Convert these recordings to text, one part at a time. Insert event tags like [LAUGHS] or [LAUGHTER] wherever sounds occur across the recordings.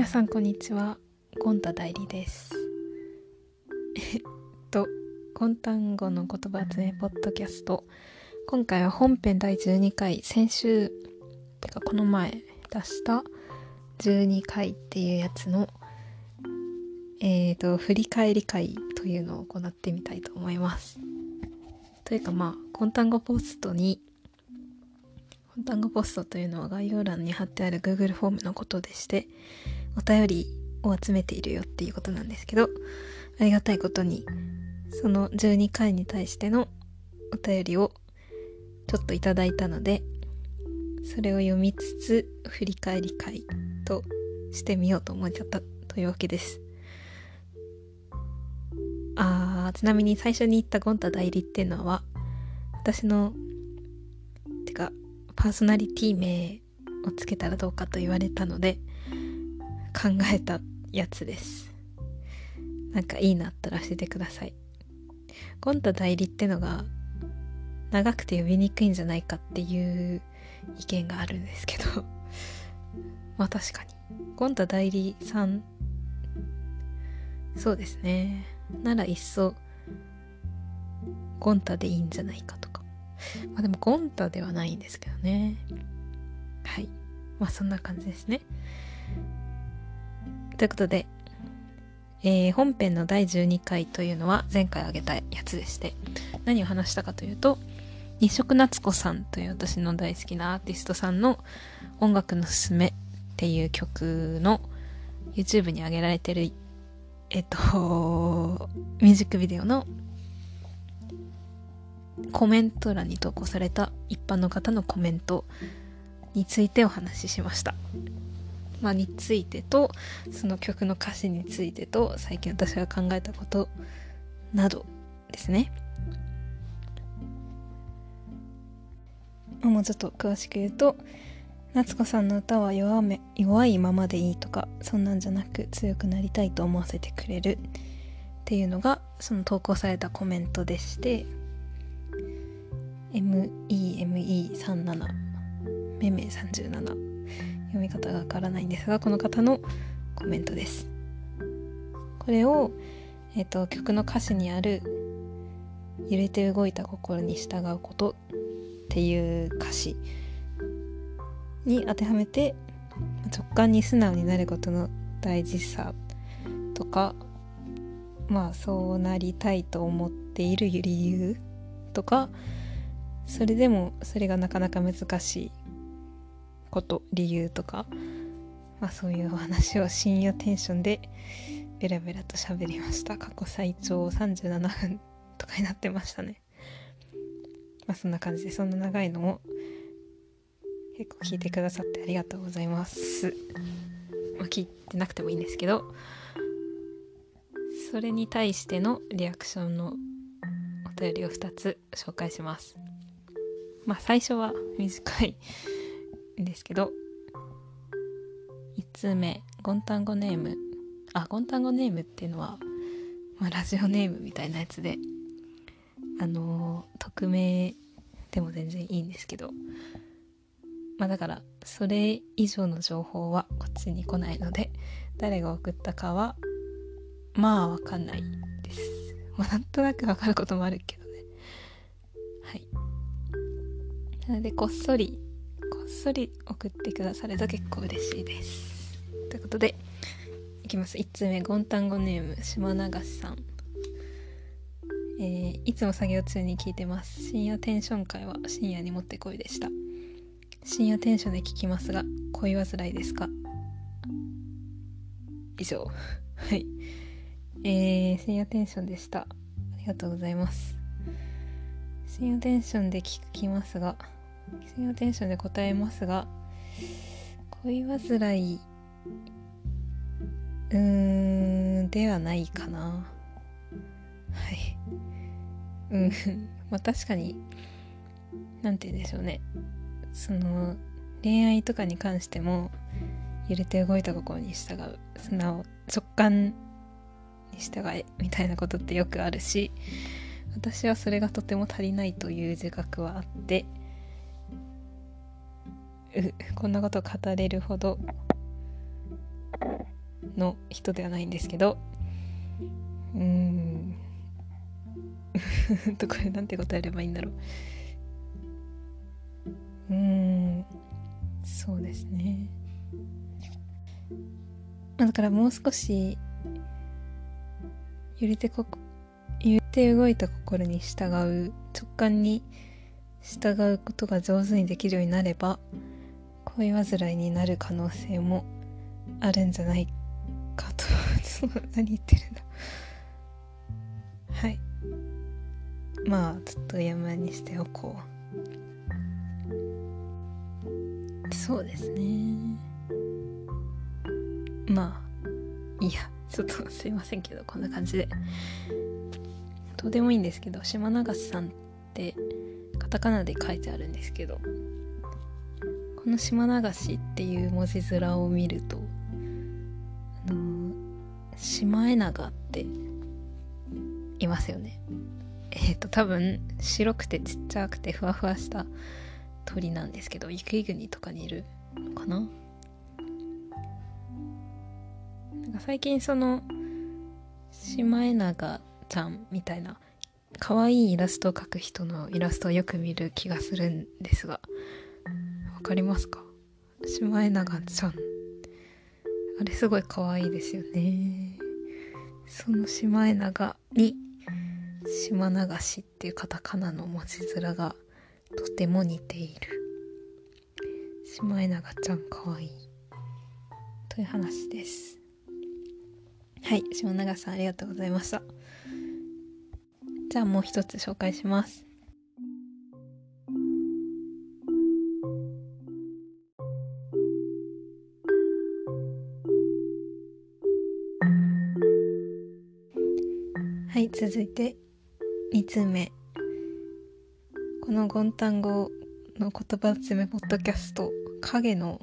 皆さんこんにちは。ゴンタ代理です。[LAUGHS] えっとゴン単語の言葉集めポッドキャスト。今回は本編第12回。先週てかこの前出した12回っていうやつのえっ、ー、と振り返り会というのを行ってみたいと思います。というかまあコン単語ポストにコン単語ポストというのは概要欄に貼ってある Google フォームのことでしてお便りを集めているよっていうことなんですけど、ありがたいことに、その12回に対してのお便りをちょっといただいたので、それを読みつつ、振り返り会としてみようと思っちゃったというわけです。あー、ちなみに最初に言ったゴンタ代理っていうのは、私の、てか、パーソナリティ名をつけたらどうかと言われたので、考えたやつです。なんかいいなったら教えてください。ゴンタ代理ってのが長くて呼びにくいんじゃないかっていう意見があるんですけど。[LAUGHS] まあ確かに。ゴンタ代理さんそうですね。ならいっそゴンタでいいんじゃないかとか。まあでもゴンタではないんですけどね。はい。まあそんな感じですね。ということで、えー、本編の第12回というのは前回あげたやつでして、何を話したかというと、日食夏子さんという私の大好きなアーティストさんの音楽のすすめっていう曲の YouTube に上げられてる、えっと、ミュージックビデオのコメント欄に投稿された一般の方のコメントについてお話ししました。まあ、についてとその曲の歌詞についてと最近私が考えたことなどですね。もうちょっと詳しく言うと夏子さんの歌は弱め弱いままでいいとかそんなんじゃなく強くなりたいと思わせてくれる。っていうのがその投稿されたコメントでして MEME37 めめ37読み方がわからないんですがこの方のコメントです。これを、えーと、曲の歌詞にある「揺れて動いた心に従うこと」っていう歌詞に当てはめて直感に素直になることの大事さとかまあそうなりたいと思っている理由とかそれでもそれがなかなか難しいこと理由とか、まあ、そういうお話を深夜テンションでベラベラと喋りました。過去最長37分とかになってましたね。まあそんな感じでそんな長いのを結構聞いてくださってありがとうございます。まあ聞いてなくてもいいんですけどそれに対してのリアクションのお便りを2つ紹介します。まあ最初は短いですけど1通目ゴンタンゴネーム。あゴンタンゴネームっていうのは、まあ、ラジオネームみたいなやつであのー、匿名でも全然いいんですけどまあだからそれ以上の情報はこっちに来ないので誰が送ったかはまあわかんないです。まあなんとなくわかることもあるけどね。はい。なのでこっそりそり送ってくださると結構嬉しいです。ということで、いきます。1通目、ゴンタンゴネーム、島流しさん。えー、いつも作業中に聞いてます。深夜テンション会は深夜にもってこいでした。深夜テンションで聞きますが、恋煩いですか？以上。[LAUGHS] はい。えー、深夜テンションでした。ありがとうございます。深夜テンションで聞きますが、深夜テンションで答えますが恋煩いうーんではないかな。はい。うん。まあ確かに何て言うんでしょうね。その恋愛とかに関しても揺れて動いた心に従う。素直直感に従えみたいなことってよくあるし私はそれがとても足りないという自覚はあって [LAUGHS] こんなこと語れるほどの人ではないんですけどうーん。[LAUGHS] とこれなんて答えればいいんだろう。うーん。そうですね。だからもう少し揺れてこ揺れて動いた心に従う直感に従うことが上手にできるようになれば恋煩いになる可能性もあるんじゃないかと。[LAUGHS] 何言ってるんだはい。まあちょっと山にしておこう。そうですね。まあいや。ちょっとすいませんけどこんな感じで。どうでもいいんですけど島流さんってカタカナで書いてあるんですけどこの島流しっていう文字面を見るとあのシマエナガっていますよね。えっ、ー、と多分白くてちっちゃくてふわふわした鳥なんですけど雪国とかにいるのかな？なんか最近そのシマエナガちゃんみたいな可愛いイラストを描く人のイラストをよく見る気がするんですがわかりますか？シマエナガちゃん。あれすごい可愛いですよね。そのシマエナガに島流しっていうカタカナの文字面がとても似ている。シマエナガちゃん可愛い。という話です。はい島永さんありがとうございました。じゃあもう一つ紹介します。はい続いて2通目。このゴンタン語の言葉詰めポッドキャスト影の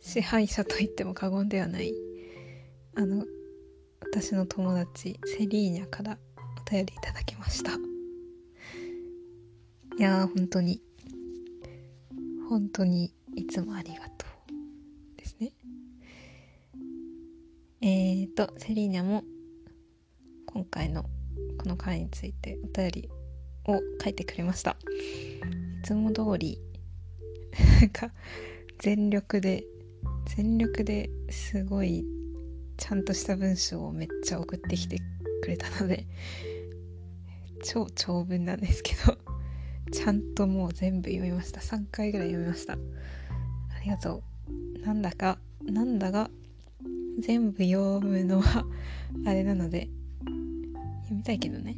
支配者と言っても過言ではない。あの私の友達セリーニャからお便りいただきました。いやー本当に。本当にいつもありがとう。ですね。えーとセリーニャも回のこの回についてお便りを書いてくれました。いつも通りなんか全力で全力ですごいちゃんとした文章をめっちゃ送ってきてくれたので超長文なんですけどちゃんともう全部読みました。3回ぐらい読みました。ありがとう。なんだかなんだが全部読むのはあれなので読みたいけどね。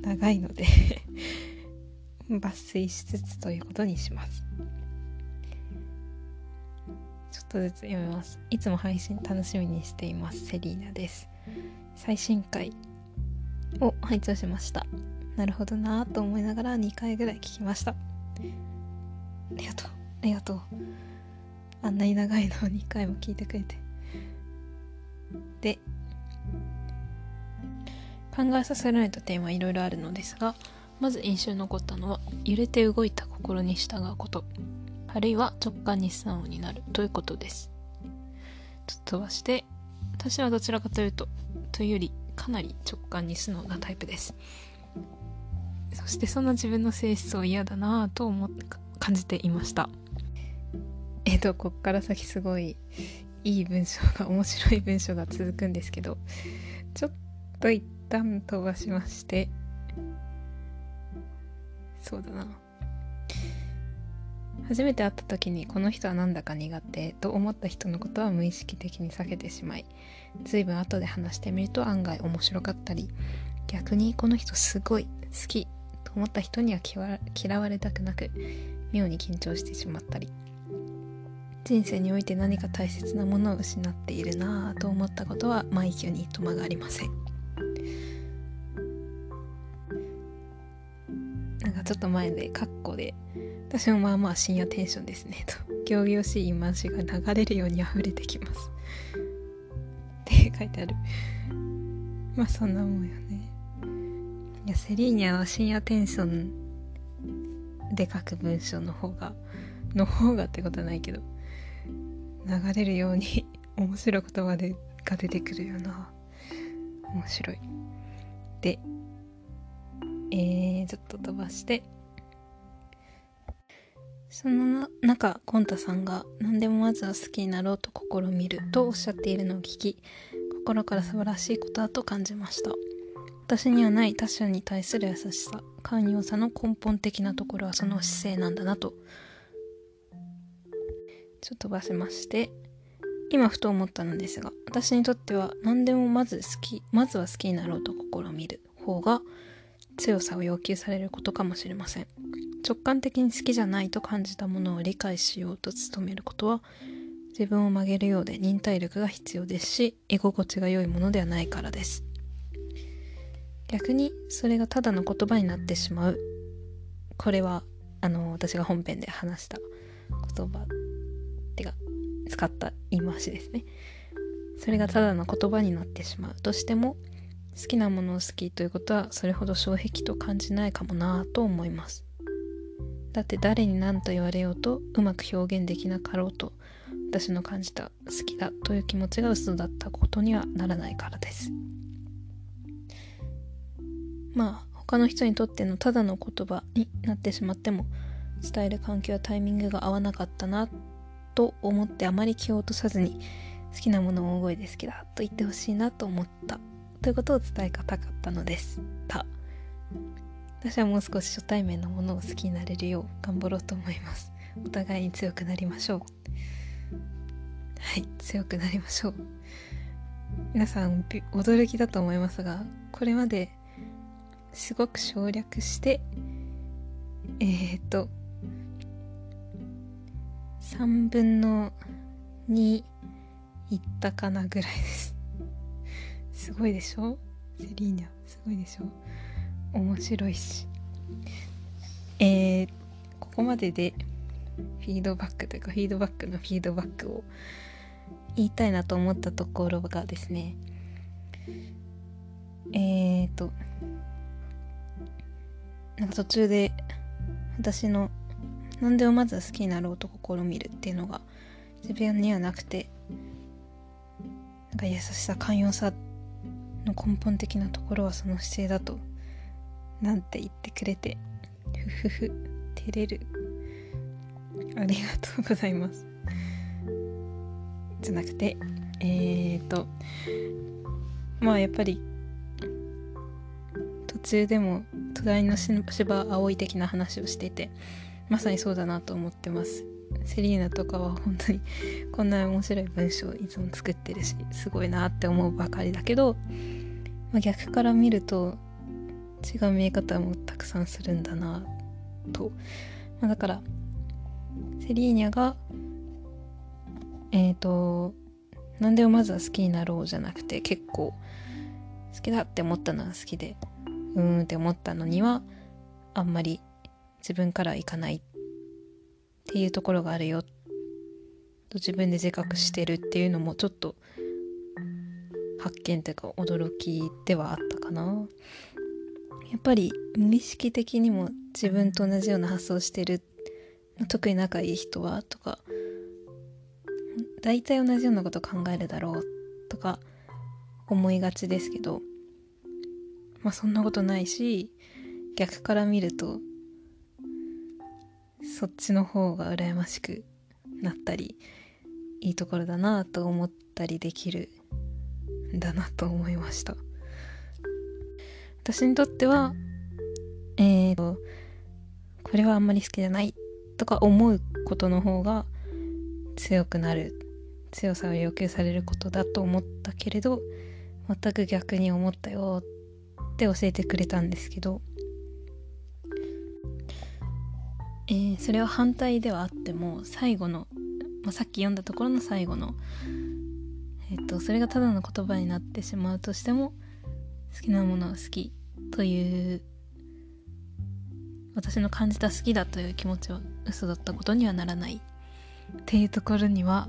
長いので [LAUGHS] 抜粋しつつということにします。とずつ読みます。いつも配信楽しみにしています。セリーナです。最新回を拝聴しました。なるほどなと思いながら2回ぐらい聞きました。ありがとう。ありがとう。あんなに長いのを2回も聞いてくれて。で考えさせられたテーマいろいろあるのですがまず印象に残ったのは揺れて動いた心に従うことあるいは直感に素直になるということです。ちょっと飛ばして私はどちらかというとというよりかなり直感に素直なタイプです。そしてそんな自分の性質を嫌だなぁと思って感じていました。えっ、とこっから先すごいいい文章が面白い文章が続くんですけどちょっと一旦飛ばしまして。そうだな。初めて会った時にこの人はなんだか苦手と思った人のことは無意識的に避けてしまい随分後で話してみると案外面白かったり逆にこの人すごい好きと思った人には嫌われたくなく妙に緊張してしまったり人生において何か大切なものを失っているなぁと思ったことは毎挙にとまがありません。かちょっと前でカッコで私もまあまあ深夜テンションですねと。行々しい言い回しが流れるように溢れてきます。って書いてある。まあそんなもんよね。いやセリーニャは深夜テンションで書く文章の方がの方がってことはないけど流れるように [LAUGHS] 面白い言葉でが出てくるよな面白い。でえー、ちょっと飛ばして。その中コンタさんが何でもまずは好きになろうと試みるとおっしゃっているのを聞き心から素晴らしいことだと感じました。私にはない他者に対する優しさ寛容さの根本的なところはその姿勢なんだなと。ちょっと飛ばせまして。今ふと思ったのですが私にとっては何でもまず好きまずは好きになろうと試みる方が強さを要求されることかもしれません。直感的に好きじゃないと感じたものを理解しようと努めることは自分を曲げるようで忍耐力が必要ですし居心地が良いものではないからです。逆にそれがただの言葉になってしまう。これはあの私が本編で話した言葉ってか使った言い回しですね。それがただの言葉になってしまうとしても好きなものを好きということはそれほど障壁と感じないかもなぁと思います。だって誰に何と言われようとうまく表現できなかろうと私の感じた好きだという気持ちが嘘だったことにはならないからです。まあ他の人にとってのただの言葉になってしまっても伝える環境やタイミングが合わなかったなと思ってあまり気を落とさずに好きなものを大声で好きだと言ってほしいなと思った。ということを伝えたかったのです。た私はもう少し初対面のものを好きになれるよう頑張ろうと思います。お互いに強くなりましょう。はい強くなりましょう。皆さん驚きだと思いますがこれまですごく省略してえっ、と3分の2いったかなぐらいです。すごいでしょ？セリーニャすごいでしょ？面白いし。えー、ここまででフィードバックというかフィードバックのフィードバックを言いたいなと思ったところがですねえっ、ー、となんか途中で私の何でもまず好きになろうと試みるっていうのが自分にはなくてなんか優しさ寛容さの根本的なところはその姿勢だとなんて言ってくれてふふふ照れる。ありがとうございます。じゃなくてえーとまあやっぱり途中でも隣の芝葵的な話をしていてまさにそうだなと思ってます。セリーナとかは本当にこんな面白い文章をいつも作ってるしすごいなって思うばかりだけど、まあ、逆から見ると違う見え方もたくさんするんだなと、まあ、だからセリーニャがえっ、ー、と何でもまずは好きになろうじゃなくて結構好きだって思ったのは好きでうーんって思ったのにはあんまり自分からいかないっていうところがあるよ。と自分で自覚してるっていうのもちょっと発見というか驚きではあったかな。やっぱり無意識的にも自分と同じような発想してる特に仲いい人はとか大体同じようなこと考えるだろうとか思いがちですけどまあそんなことないし逆から見るとそっちの方が羨ましくなったりいいところだなと思ったりできるだなと思いました。私にとってはえーとこれはあんまり好きじゃないとか思うことの方が強くなる強さを要求されることだと思ったけれど全く逆に思ったよって教えてくれたんですけど、えー、それは反対ではあっても最後の、まあ、さっき読んだところの最後の、えーと、それがただの言葉になってしまうとしても好きなものは好きという私の感じた好きだという気持ちは嘘だったことにはならない。っていうところには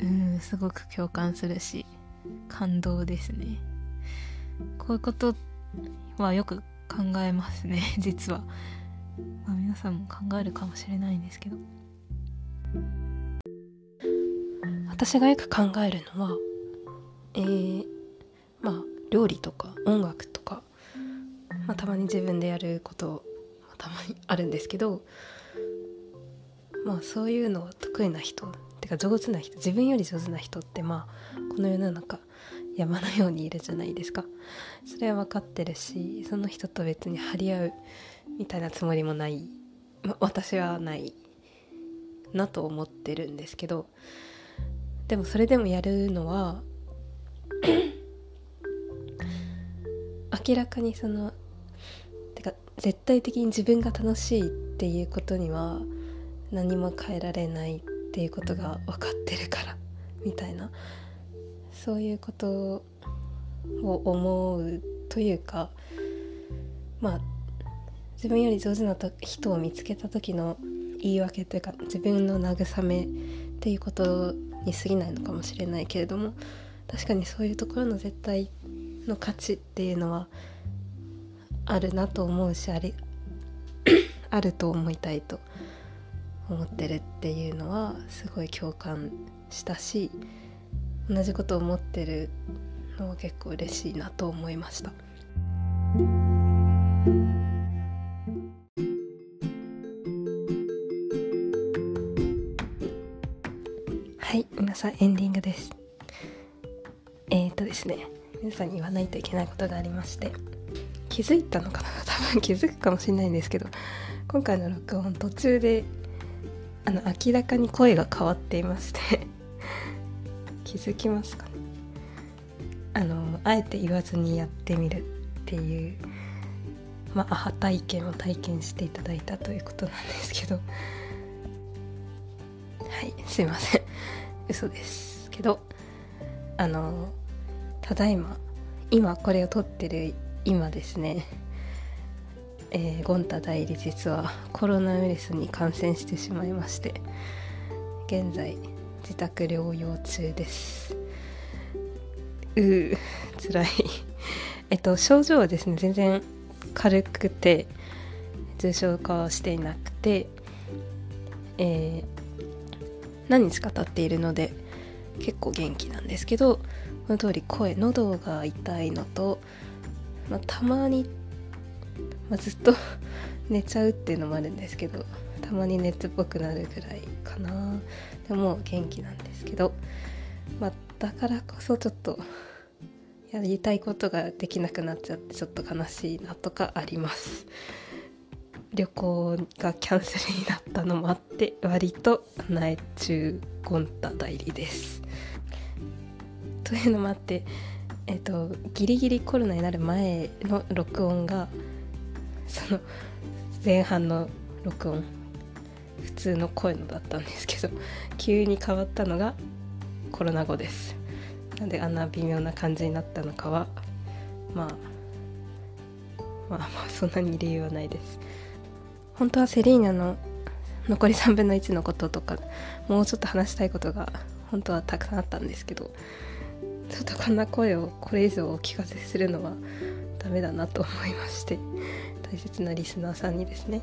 うんすごく共感するし感動ですね。こういうことはよく考えますね [LAUGHS] 実は、まあ、皆さんも考えるかもしれないんですけど。私がよく考えるのはえー、まあ料理とか音楽とか、まあ、たまに自分でやることたまにあるんですけどまあそういうの得意な人ってか上手な人自分より上手な人ってまあこの世の中山のようにいるじゃないですか。それは分かってるしその人と別に張り合うみたいなつもりもない、ま私はないなと思ってるんですけどでもそれでもやるのは明らかにそのてか絶対的に自分が楽しいっていうことには何も変えられないっていうことが分かってるからみたいな。そういうことを思うというかまあ自分より上手な人を見つけた時の言い訳というか自分の慰めっていうことに過ぎないのかもしれないけれども確かにそういうところの絶対の価値っていうのはあるなと思うしあれ [COUGHS] あると思いたいと思ってるっていうのはすごい共感したし同じことを思ってるのは結構嬉しいなと思いました。さんエンディングです。えっ、ー、とですね皆さんに言わないといけないことがありまして気づいたのかな？[LAUGHS] 多分気づくかもしれないんですけど今回の録音途中であの明らかに声が変わっていまして [LAUGHS] 気づきますかね？あのあえて言わずにやってみるっていうまあアハ体験を体験していただいたということなんですけど。はいすいません。嘘ですけどあのただいま今これを撮ってる今ですねえー、ゴンタ代理実はコロナウイルスに感染してしまいまして現在自宅療養中です。うー辛い。えっと症状はですね全然軽くて重症化はしていなくて、えー、何日か経っているので結構元気なんですけどこの通り声喉が痛いのと、まあ、たまにまあ、ずっと [LAUGHS] 寝ちゃうっていうのもあるんですけどたまに熱っぽくなるぐらいかな。でも元気なんですけど、まあ、だからこそちょっとやりたいことができなくなっちゃってちょっと悲しいなとかあります。旅行がキャンセルになったのもあって割と内中ゴンタ代理です。というのもあってえっとギリギリコロナになる前の録音がその前半の録音普通の声のだったんですけど急に変わったのがコロナ後です。なんであんな微妙な感じになったのかはまあまあまあそんなに理由はないです。本当はセリーナの残り3分の1のこととかもうちょっと話したいことが本当はたくさんあったんですけどちょっとこんな声をこれ以上お聞かせするのはダメだなと思いまして大切なリスナーさんにですね。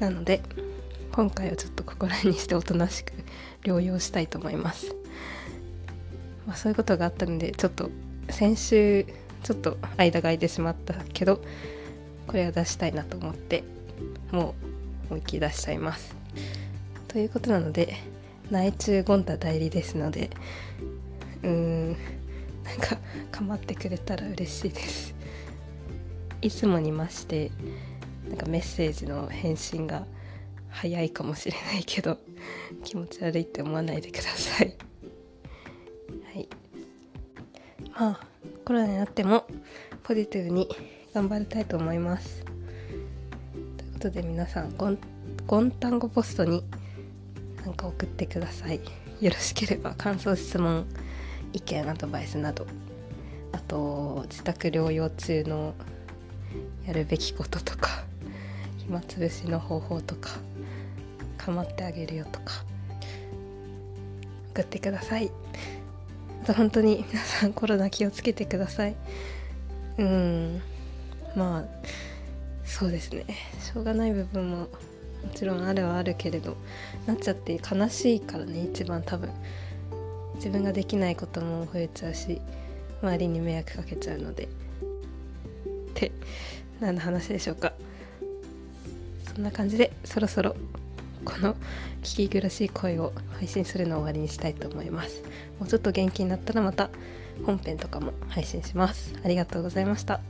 なので今回はちょっとここら辺にしておとなしく療養したいと思います、まあ、そういうことがあったのでちょっと先週ちょっと間が空いてしまったけどこれは出したいなと思ってもう思いっきり出しちゃいます。ということなので内中ゴンタ代理ですのでうーんなんか構ってくれたら嬉しいです。いつもにましてなんかメッセージの返信が早いかもしれないけど気持ち悪いって思わないでください。はい。まあコロナになってもポジティブに頑張りたいと思います。ことで皆さんゴンゴンタンゴポストになんか送ってください。よろしければ感想質問意見アドバイスなど。あと自宅療養中のやるべきこととか暇つぶしの方法とか構ってあげるよとか送ってください。あと本当に皆さんコロナ気をつけてください。うん。まあそうですね。しょうがない部分ももちろんあるはあるけれどなっちゃって悲しいからね一番多分。自分ができないことも増えちゃうし周りに迷惑かけちゃうので。って何の話でしょうか。そんな感じでそろそろこの聞き苦しい声を配信するのを終わりにしたいと思います。もうちょっと元気になったらまた本編とかも配信します。ありがとうございました。